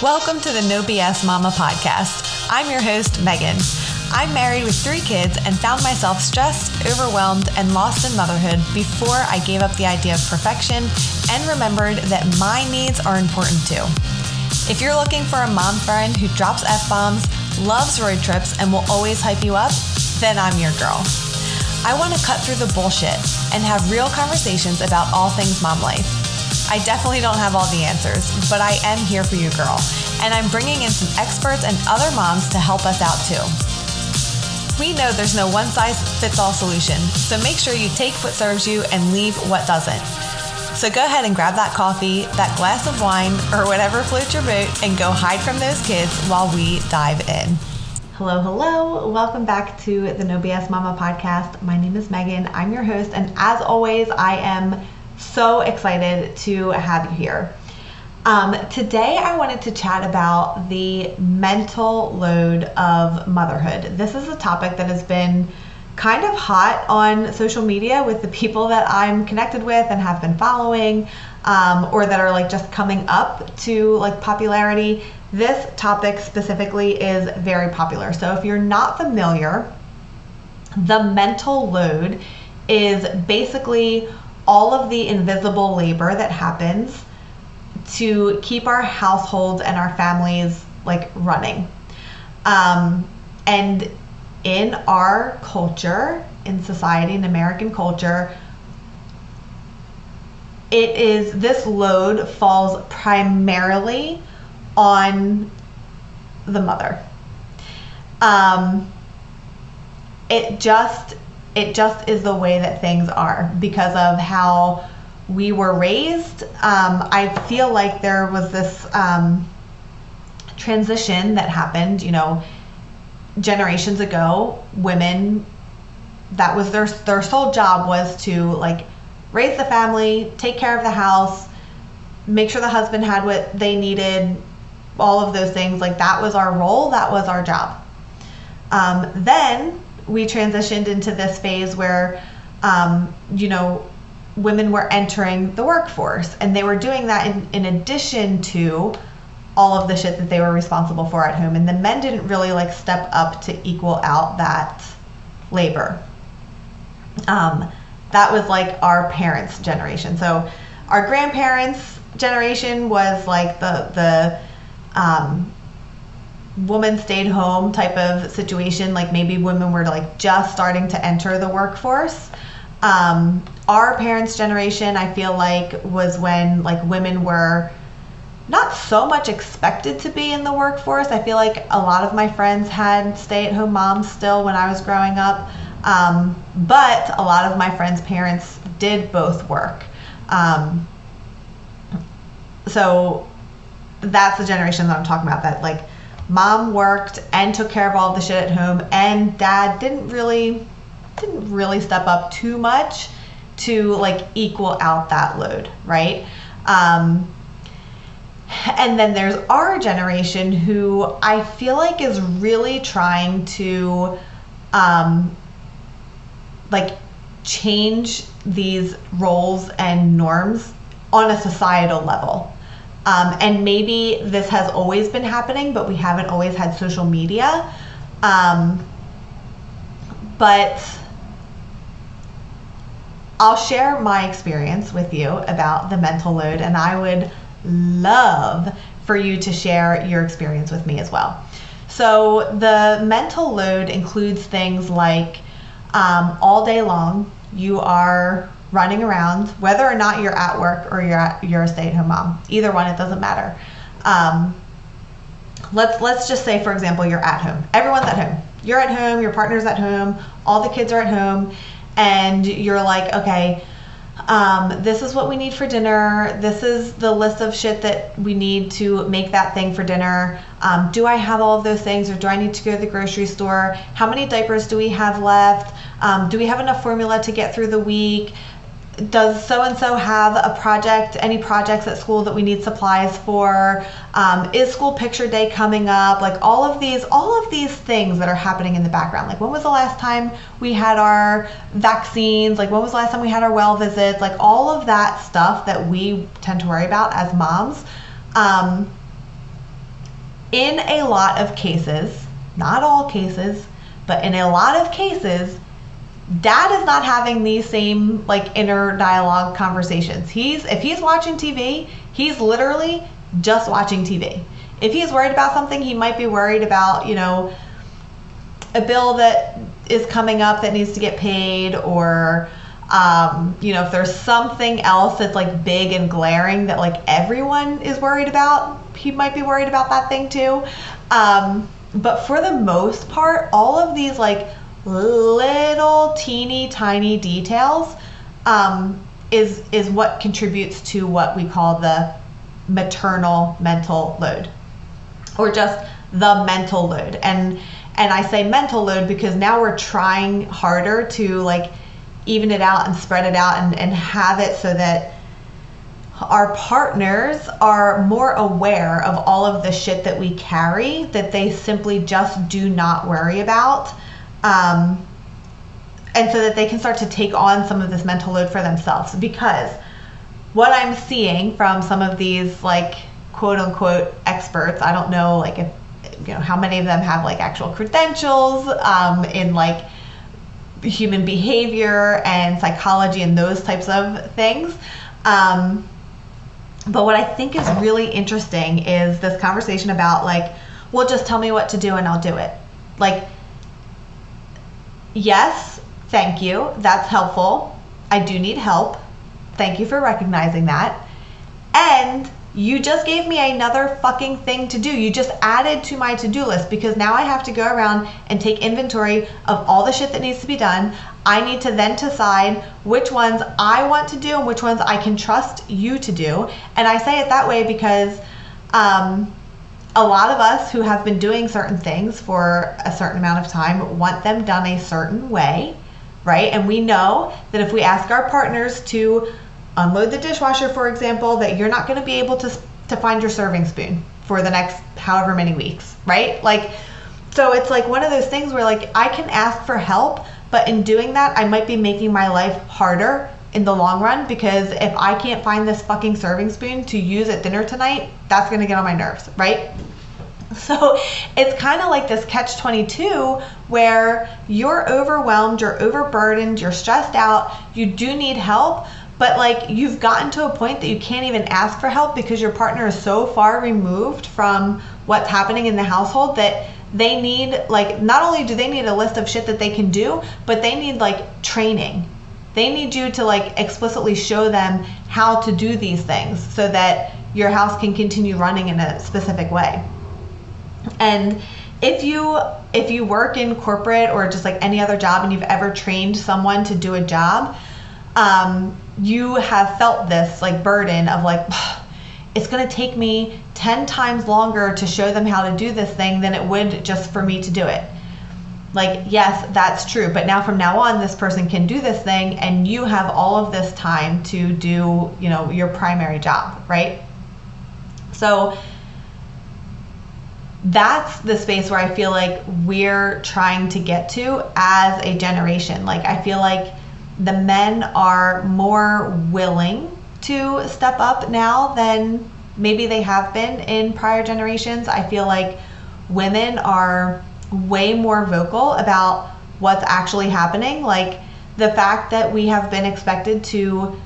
Welcome to the No BS Mama podcast. I'm your host, Megan. I'm married with three kids and found myself stressed, overwhelmed, and lost in motherhood before I gave up the idea of perfection and remembered that my needs are important too. If you're looking for a mom friend who drops F bombs, loves road trips, and will always hype you up, then I'm your girl. I want to cut through the bullshit and have real conversations about all things mom life. I definitely don't have all the answers, but I am here for you, girl. And I'm bringing in some experts and other moms to help us out too. We know there's no one size fits all solution, so make sure you take what serves you and leave what doesn't. So go ahead and grab that coffee, that glass of wine, or whatever floats your boat, and go hide from those kids while we dive in. Hello, hello. Welcome back to the No BS Mama podcast. My name is Megan. I'm your host, and as always, I am so excited to have you here. Um, today, I wanted to chat about the mental load of motherhood. This is a topic that has been kind of hot on social media with the people that I'm connected with and have been following, um, or that are like just coming up to like popularity. This topic specifically is very popular. So if you're not familiar, the mental load is basically all of the invisible labor that happens to keep our households and our families like running. Um, and in our culture, in society, in American culture, it is this load falls primarily on the mother. Um, it just it just is the way that things are because of how we were raised. Um, I feel like there was this um, transition that happened, you know, generations ago. Women, that was their their sole job was to like raise the family, take care of the house, make sure the husband had what they needed, all of those things. Like that was our role, that was our job. Um, then we transitioned into this phase where, um, you know, women were entering the workforce and they were doing that in, in addition to all of the shit that they were responsible for at home. And the men didn't really like step up to equal out that labor. Um, that was like our parents' generation. So our grandparents' generation was like the the um, woman stayed home type of situation like maybe women were like just starting to enter the workforce. Um, our parents generation i feel like was when like women were not so much expected to be in the workforce. I feel like a lot of my friends had stay-at-home moms still when i was growing up. Um, but a lot of my friends parents did both work. Um, so that's the generation that i'm talking about that like mom worked and took care of all the shit at home and dad didn't really didn't really step up too much to like equal out that load right? Um, and then there's our generation who i feel like is really trying to um, like change these roles and norms on a societal level um, and maybe this has always been happening, but we haven't always had social media. Um, but I'll share my experience with you about the mental load, and I would love for you to share your experience with me as well. So, the mental load includes things like um, all day long, you are running around, whether or not you're at work or you're at, you're a stay-at-home mom. Either one, it doesn't matter. Um, let's let's just say, for example, you're at home. Everyone's at home. You're at home. Your partner's at home. All the kids are at home, and you're like, okay. Um, this is what we need for dinner. This is the list of shit that we need to make that thing for dinner. Um, do I have all of those things or do I need to go to the grocery store? How many diapers do we have left? Um, do we have enough formula to get through the week? Does so and so have a project any projects at school that we need supplies for? Um, is school picture day coming up? Like all of these all of these things that are happening in the background. Like when was the last time we had our vaccines? Like when was the last time we had our well visits? Like all of that stuff that we tend to worry about as moms. Um, in a lot of cases, not all cases, but in a lot of cases, dad is not having these same like inner dialogue conversations. He's if he's watching TV, he's literally just watching TV. If he's worried about something, he might be worried about, you know, a bill that is coming up that needs to get paid or um, you know, if there's something else that's like big and glaring that like everyone is worried about, he might be worried about that thing too. Um, but for the most part, all of these like little teeny tiny details um, is is what contributes to what we call the maternal mental load, or just the mental load. And and I say mental load because now we're trying harder to like even it out and spread it out and, and have it so that our partners are more aware of all of the shit that we carry that they simply just do not worry about. Um, and so that they can start to take on some of this mental load for themselves. Because what I'm seeing from some of these, like, quote unquote experts, I don't know, like, if, you know, how many of them have, like, actual credentials um, in, like, human behavior and psychology and those types of things. Um, but what I think is really interesting is this conversation about like, well, just tell me what to do and I'll do it. Like, yes, thank you. That's helpful. I do need help. Thank you for recognizing that. And you just gave me another fucking thing to do. You just added to my to do list because now I have to go around and take inventory of all the shit that needs to be done. I need to then decide which ones I want to do and which ones I can trust you to do. And I say it that way because um, a lot of us who have been doing certain things for a certain amount of time want them done a certain way, right? And we know that if we ask our partners to unload the dishwasher, for example, that you're not going to be able to to find your serving spoon for the next however many weeks, right? Like, so it's like one of those things where like I can ask for help, but in doing that, I might be making my life harder in the long run because if I can't find this fucking serving spoon to use at dinner tonight, that's going to get on my nerves, right? So it's kind of like this catch 22 where you're overwhelmed, you're overburdened, you're stressed out, you do need help, but like you've gotten to a point that you can't even ask for help because your partner is so far removed from what's happening in the household that they need like not only do they need a list of shit that they can do but they need like training they need you to like explicitly show them how to do these things so that your house can continue running in a specific way. And if you if you work in corporate or just like any other job and you've ever trained someone to do a job um, you have felt this like burden of like it's going to take me 10 times longer to show them how to do this thing than it would just for me to do it like yes that's true. But now from now on this person can do this thing and you have all of this time to do you know your primary job right? So that's the space where i feel like we're trying to get to as a generation. Like i feel like the men are more willing to step up now than maybe they have been in prior generations. I feel like women are way more vocal about what's actually happening. Like the fact that we have been expected to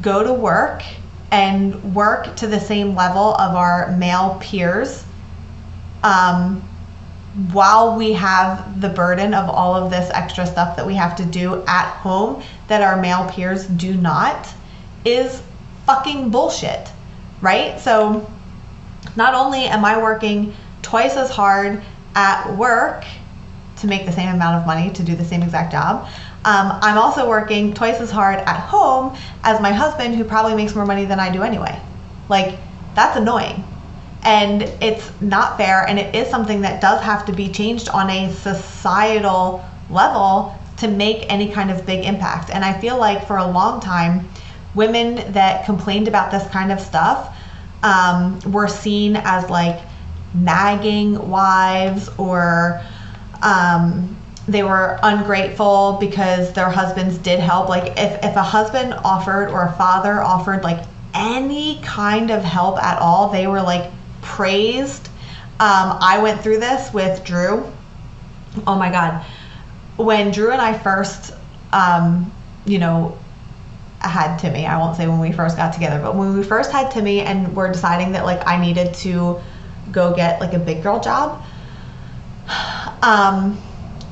go to work and work to the same level of our male peers um, while we have the burden of all of this extra stuff that we have to do at home that our male peers do not is fucking bullshit, right? So, not only am I working twice as hard at work to make the same amount of money to do the same exact job, um, I'm also working twice as hard at home as my husband, who probably makes more money than I do anyway. Like, that's annoying. And it's not fair and it is something that does have to be changed on a societal level to make any kind of big impact. And i feel like for a long time women that complained about this kind of stuff um, were seen as like nagging wives or um, they were ungrateful because their husbands did help like if, if a husband offered or a father offered like any kind of help at all they were like praised Um, I went through this with Drew. Oh my God. When Drew and I first, um, you know, had Timmy, I won't say when we first got together, but when we first had Timmy and we're deciding that like I needed to go get like a big girl job, um,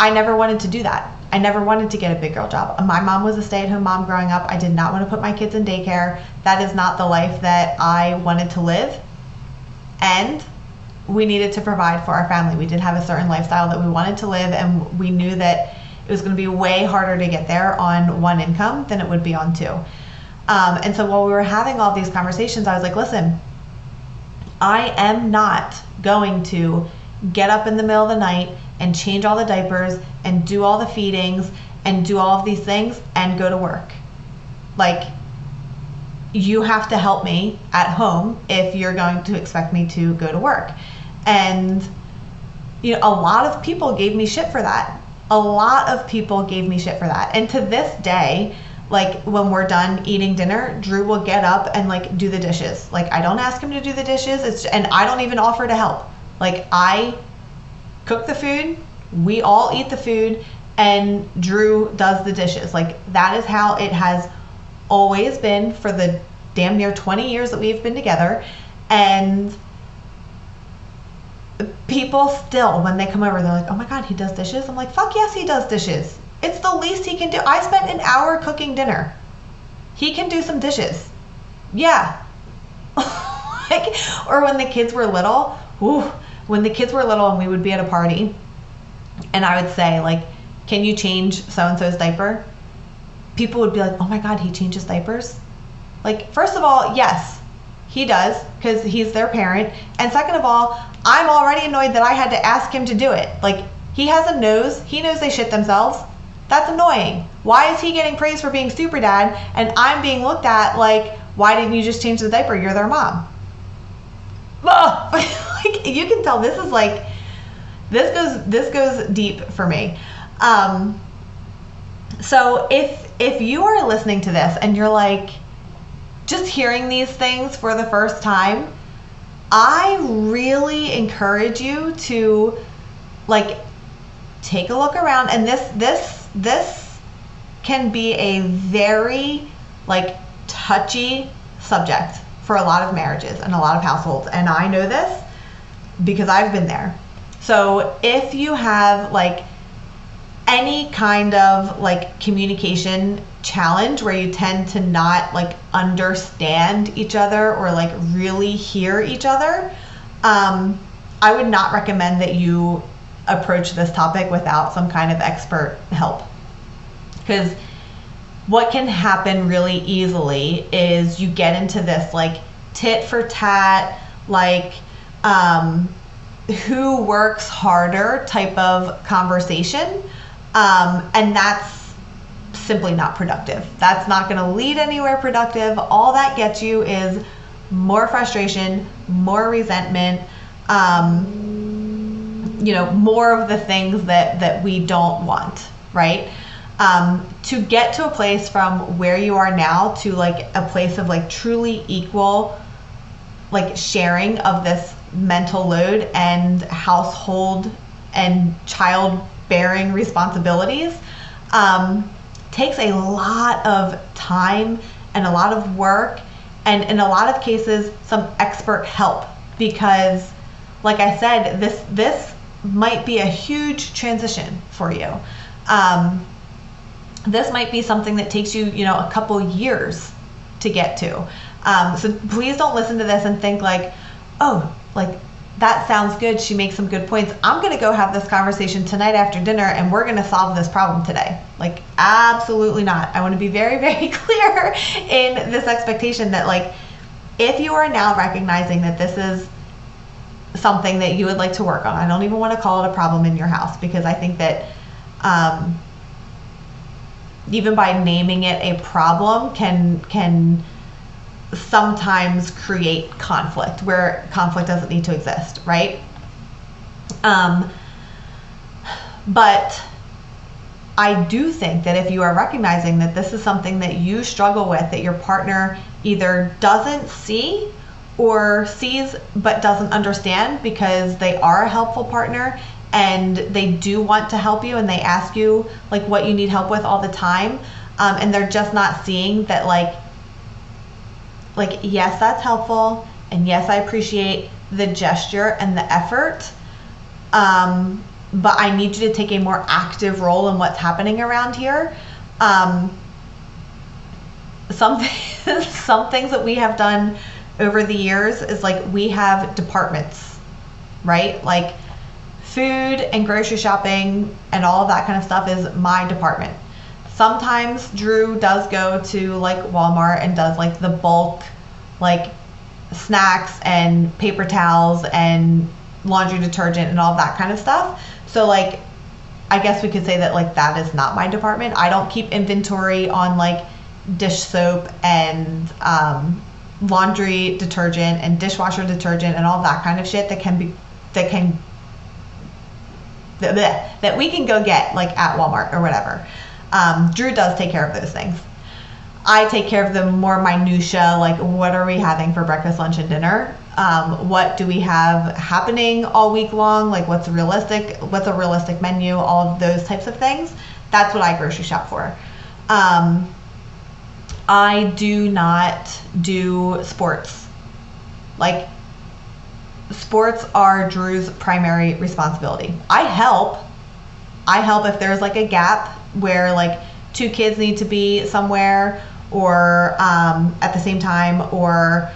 I never wanted to do that. I never wanted to get a big girl job. My mom was a stay at home mom growing up. I did not want to put my kids in daycare. That is not the life that I wanted to live. And we needed to provide for our family. We did have a certain lifestyle that we wanted to live, and we knew that it was going to be way harder to get there on one income than it would be on two. Um, and so while we were having all these conversations, I was like, listen, I am not going to get up in the middle of the night and change all the diapers and do all the feedings and do all of these things and go to work. Like, you have to help me at home if you're going to expect me to go to work. And, you know, a lot of people gave me shit for that. A lot of people gave me shit for that. And to this day, like when we're done eating dinner, Drew will get up and like do the dishes. Like I don't ask him to do the dishes. It's and I don't even offer to help. Like I cook the food, we all eat the food, and Drew does the dishes. Like that is how it has always been for the damn near 20 years that we've been together. And people still, when they come over, they're like, oh my God, he does dishes? I'm like, fuck yes, he does dishes. It's the least he can do. I spent an hour cooking dinner. He can do some dishes. Yeah. like, or when the kids were little, whew, when the kids were little and we would be at a party and I would say, like, can you change so and so's diaper? People would be like, oh my God, he changes diapers? Like, first of all, yes, he does because he's their parent. And second of all, I'm already annoyed that I had to ask him to do it. Like, he has a nose, he knows they shit themselves. That's annoying. Why is he getting praise for being super dad and I'm being looked at like, why didn't you just change the diaper? You're their mom. like you can tell this is like this goes this goes deep for me. Um, so if if you are listening to this and you're like just hearing these things for the first time, I really encourage you to like take a look around and this this this can be a very like touchy subject for a lot of marriages and a lot of households. And I know this because I've been there. So if you have like any kind of like communication challenge where you tend to not like understand each other or like really hear each other, um, I would not recommend that you approach this topic without some kind of expert help. Because what can happen really easily is you get into this like tit for tat, like um, who works harder type of conversation. Um, and that's simply not productive. That's not going to lead anywhere productive. All that gets you is more frustration, more resentment, um, you know, more of the things that, that we don't want, right? Um, to get to a place from where you are now to like a place of like truly equal like sharing of this mental load and household and child bearing responsibilities um, takes a lot of time and a lot of work and in a lot of cases some expert help because like i said this this might be a huge transition for you. Um, this might be something that takes you, you know, a couple years to get to. Um, so please don't listen to this and think like, oh, like that sounds good. She makes some good points. I'm going to go have this conversation tonight after dinner and we're going to solve this problem today. Like, absolutely not. I want to be very, very clear in this expectation that, like, if you are now recognizing that this is something that you would like to work on, I don't even want to call it a problem in your house because I think that um, even by naming it a problem can can sometimes create conflict where conflict doesn't need to exist, right? Um, but I do think that if you are recognizing that this is something that you struggle with, that your partner either doesn't see or sees but doesn't understand because they are a helpful partner and they do want to help you and they ask you like what you need help with all the time um, and they're just not seeing that like like yes that's helpful and yes i appreciate the gesture and the effort um, but i need you to take a more active role in what's happening around here. Um, some some things that we have done over the years is like we have departments right? Like food and grocery shopping and all of that kind of stuff is my department sometimes drew does go to like walmart and does like the bulk like snacks and paper towels and laundry detergent and all that kind of stuff. So like I guess we could say that like that is not my department. I don't keep inventory on like dish soap and um, laundry detergent and dishwasher detergent and all that kind of shit that can be that can that, that we can go get like at Walmart or whatever. Um, Drew does take care of those things. I take care of the more minutia, like what are we having for breakfast, lunch, and dinner? Um, what do we have happening all week long? Like what's realistic? What's a realistic menu? All of those types of things. That's what I grocery shop for. Um, I do not do sports. Like sports are Drew's primary responsibility. I help. I help if there's like a gap where like two kids need to be somewhere or um, at the same time or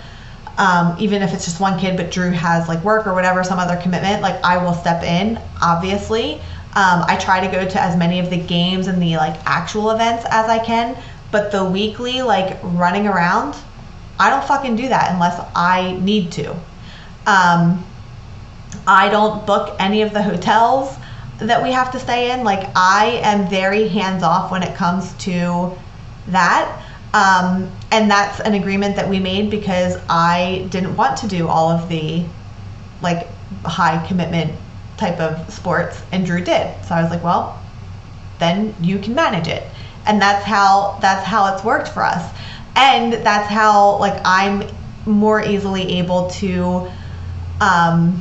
um, even if it's just one kid but drew has like work or whatever some other commitment like i will step in obviously um, i try to go to as many of the games and the like actual events as i can but the weekly like running around i don't fucking do that unless i need to um, i don't book any of the hotels that we have to stay in. Like i am very hands off when it comes to that. Um, and that's an agreement that we made because I didn't want to do all of the like high commitment type of sports, and Drew did. So I was like, well, then you can manage it, and that's how that's how it's worked for us, and that's how like I'm more easily able to um,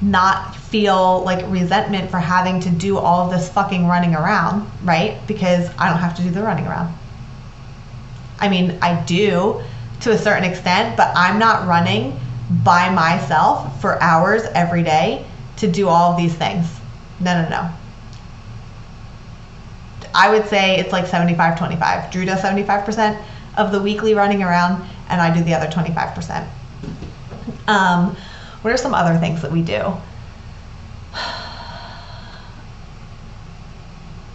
not feel like resentment for having to do all of this fucking running around, right? Because I don't have to do the running around. I mean, I do to a certain extent, but I'm not running by myself for hours every day to do all of these things. No, no, no. I would say it's like 75 25. Drew does 75% of the weekly running around, and I do the other 25%. Um, what are some other things that we do?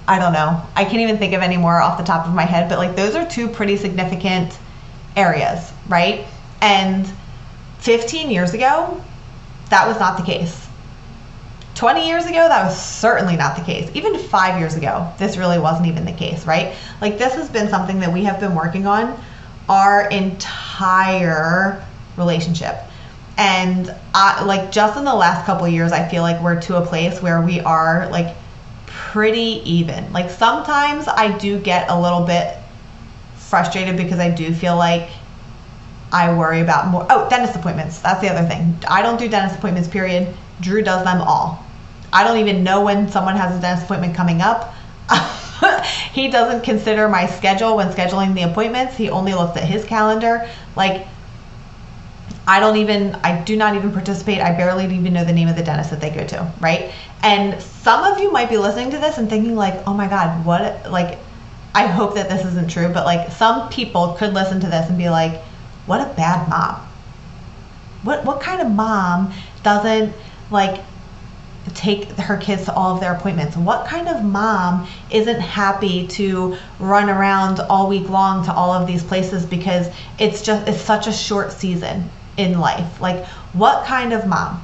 I don't know. I can't even think of any more off the top of my head, but like those are two pretty significant areas, right? And 15 years ago, that was not the case. 20 years ago, that was certainly not the case. Even five years ago, this really wasn't even the case, right? Like, this has been something that we have been working on our entire relationship. And I, like, just in the last couple years, I feel like we're to a place where we are like pretty even. Like sometimes I do get a little bit frustrated because I do feel like I worry about more. Oh, dentist appointments. That's the other thing. I don't do dentist appointments, period. Drew does them all. I don't even know when someone has a dentist appointment coming up. he doesn't consider my schedule when scheduling the appointments. He only looks at his calendar. Like, I don't even, I do not even participate. I barely even know the name of the dentist that they go to, right? And some of you might be listening to this and thinking, like, oh my God, what, like, I hope that this isn't true, but like, some people could listen to this and be like, what a bad mom. What, what kind of mom doesn't, like, take her kids to all of their appointments? What kind of mom isn't happy to run around all week long to all of these places because it's just it's such a short season in life. Like, what kind of mom?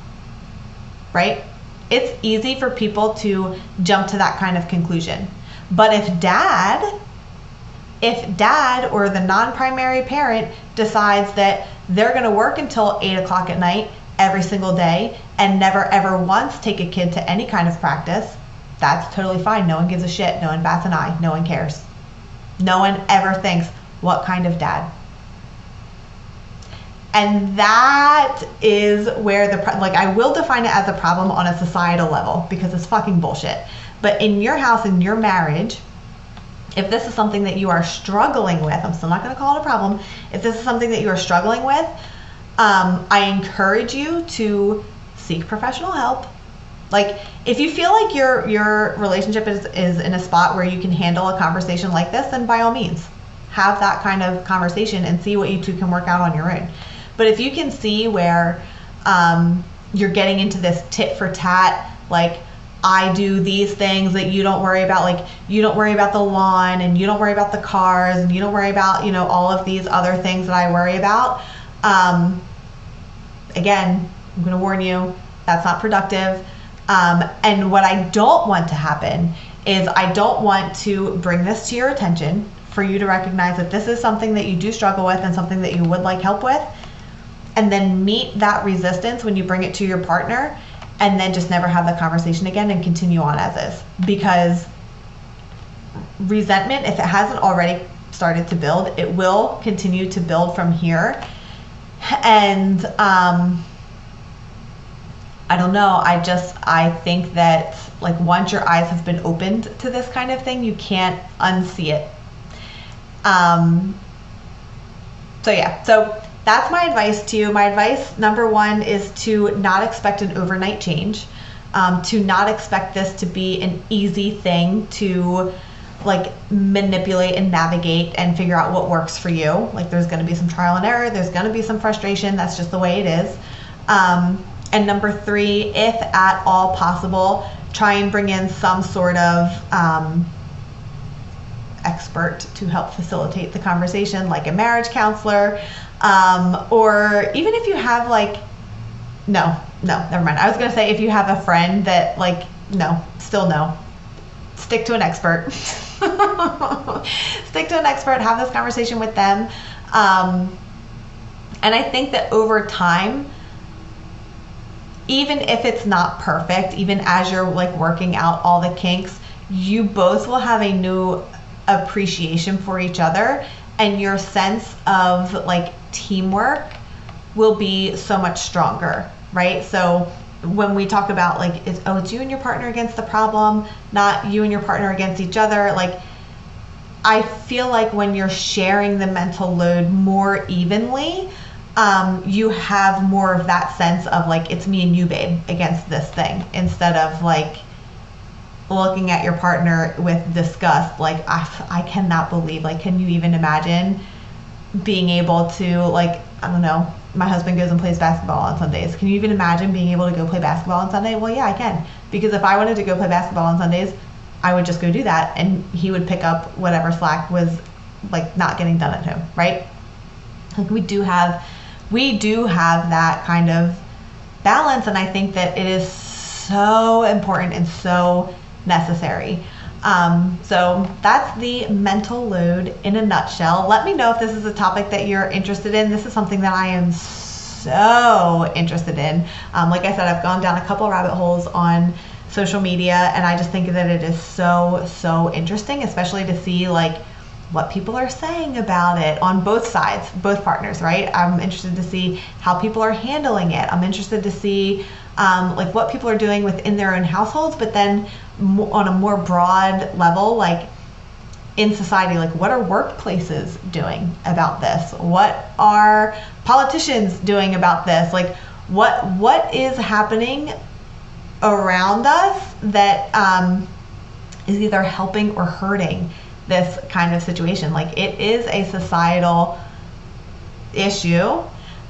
Right? It's easy for people to jump to that kind of conclusion. But if dad, if dad or the non primary parent decides that they're going to work until 8 o'clock at night every single day and never ever once take a kid to any kind of practice, that's totally fine. No one gives a shit. No one bats an eye. No one cares. No one ever thinks, what kind of dad? And that is where the, like, I will define it as a problem on a societal level because it's fucking bullshit. But in your house, in your marriage, if this is something that you are struggling with, I'm still not going to call it a problem. If this is something that you are struggling with, um, I encourage you to seek professional help. Like, if you feel like your your relationship is, is in a spot where you can handle a conversation like this, then by all means, have that kind of conversation and see what you two can work out on your own. But if you can see where um, you're getting into this tit for tat, like I do these things that you don't worry about, like you don't worry about the lawn and you don't worry about the cars and you don't worry about, you know, all of these other things that I worry about. Um, again, I'm going to warn you, that's not productive. Um, and what I don't want to happen is I don't want to bring this to your attention for you to recognize that this is something that you do struggle with and something that you would like help with and then meet that resistance when you bring it to your partner and then just never have the conversation again and continue on as is. Because resentment if it hasn't already started to build it will continue to build from here. And um, i don't know. I just i think that like once your eyes have been opened to this kind of thing you can't unsee it. Um, so yeah. So that's my advice to you. My advice number one is to not expect an overnight change, um, to not expect this to be an easy thing to like manipulate and navigate and figure out what works for you. Like there's going to be some trial and error, there's going to be some frustration. That's just the way it is. Um, and number three, if at all possible, try and bring in some sort of um, expert to help facilitate the conversation, like a marriage counselor, um, or even if you have like, no, no, never mind. I was gonna say if you have a friend that like, no, still no. Stick to an expert. Stick to an expert. Have this conversation with them. Um, and I think that over time, even if it's not perfect, even as you're like working out all the kinks, you both will have a new appreciation for each other and your sense of like teamwork will be so much stronger, right? So when we talk about like it's oh it's you and your partner against the problem, not you and your partner against each other, like I feel like when you're sharing the mental load more evenly, um, you have more of that sense of like it's me and you, babe, against this thing instead of like looking at your partner with disgust. Like I, I cannot believe. Like, can you even imagine? Being able to like I don't know. My husband goes and plays basketball on Sundays. Can you even imagine being able to go play basketball on Sunday? Well, yeah, I can. Because if I wanted to go play basketball on Sundays, I would just go do that and he would pick up whatever slack was like not getting done at home, right? Like we do have we do have that kind of balance and I think that it is so important and so necessary. Um, so that's the mental load in a nutshell. Let me know if this is a topic that you're interested in. This is something that I am so interested in. Um, like I said, I've gone down a couple rabbit holes on social media, and I just think that it is so, so interesting, especially to see like what people are saying about it on both sides, both partners, right? I'm interested to see how people are handling it. I'm interested to see um, like what people are doing within their own households, but then on a more broad level, like in society, like what are workplaces doing about this? What are politicians doing about this? Like what what is happening around us that um, is either helping or hurting this kind of situation? Like it is a societal issue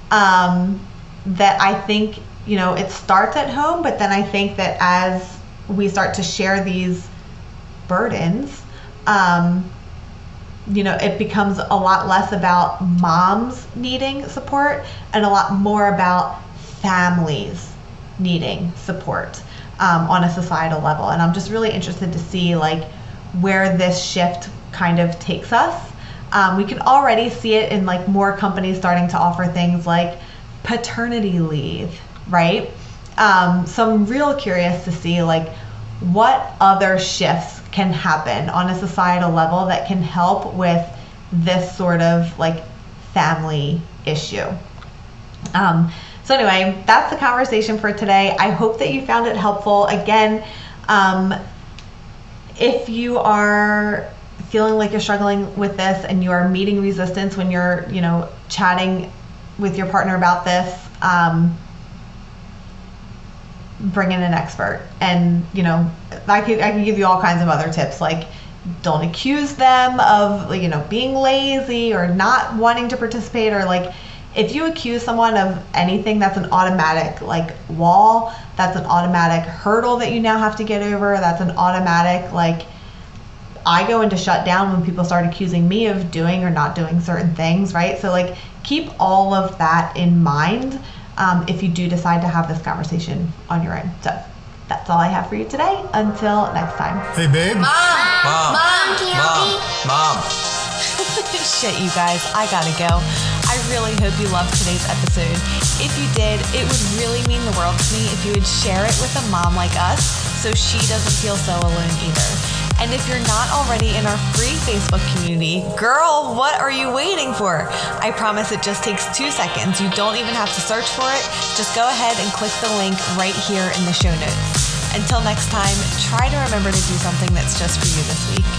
um, that I think you know it starts at home, but then I think that as we start to share these burdens, um, you know, it becomes a lot less about moms needing support and a lot more about families needing support um, on a societal level. And I'm just really interested to see like where this shift kind of takes us. Um, we can already see it in like more companies starting to offer things like paternity leave, right? Um, so I'm real curious to see like what other shifts can happen on a societal level that can help with this sort of like family issue. Um, so, anyway, that's the conversation for today. I hope that you found it helpful. Again, um, if you are feeling like you're struggling with this and you are meeting resistance when you're, you know, chatting with your partner about this, um, bring in an expert. And, you know, I could, I can give you all kinds of other tips like don't accuse them of, you know, being lazy or not wanting to participate or like, if you accuse someone of anything that's an automatic like wall that's an automatic hurdle that you now have to get over that's an automatic like i go into shutdown when people start accusing me of doing or not doing certain things right so like keep all of that in mind um, if you do decide to have this conversation on your own. So that's all i have for you today. Until next time. Hey babe. Mom. Mom. Mom. Can mom. Mom. Shit you guys. I gotta go I really hope you loved today's episode. If you did, it would really mean the world to me if you would share it with a mom like us so she doesn't feel so alone either. And if you're not already in our free Facebook community, girl, what are you waiting for? I promise it just takes two seconds. You don't even have to search for it. Just go ahead and click the link right here in the show notes. Until next time, try to remember to do something that's just for you this week.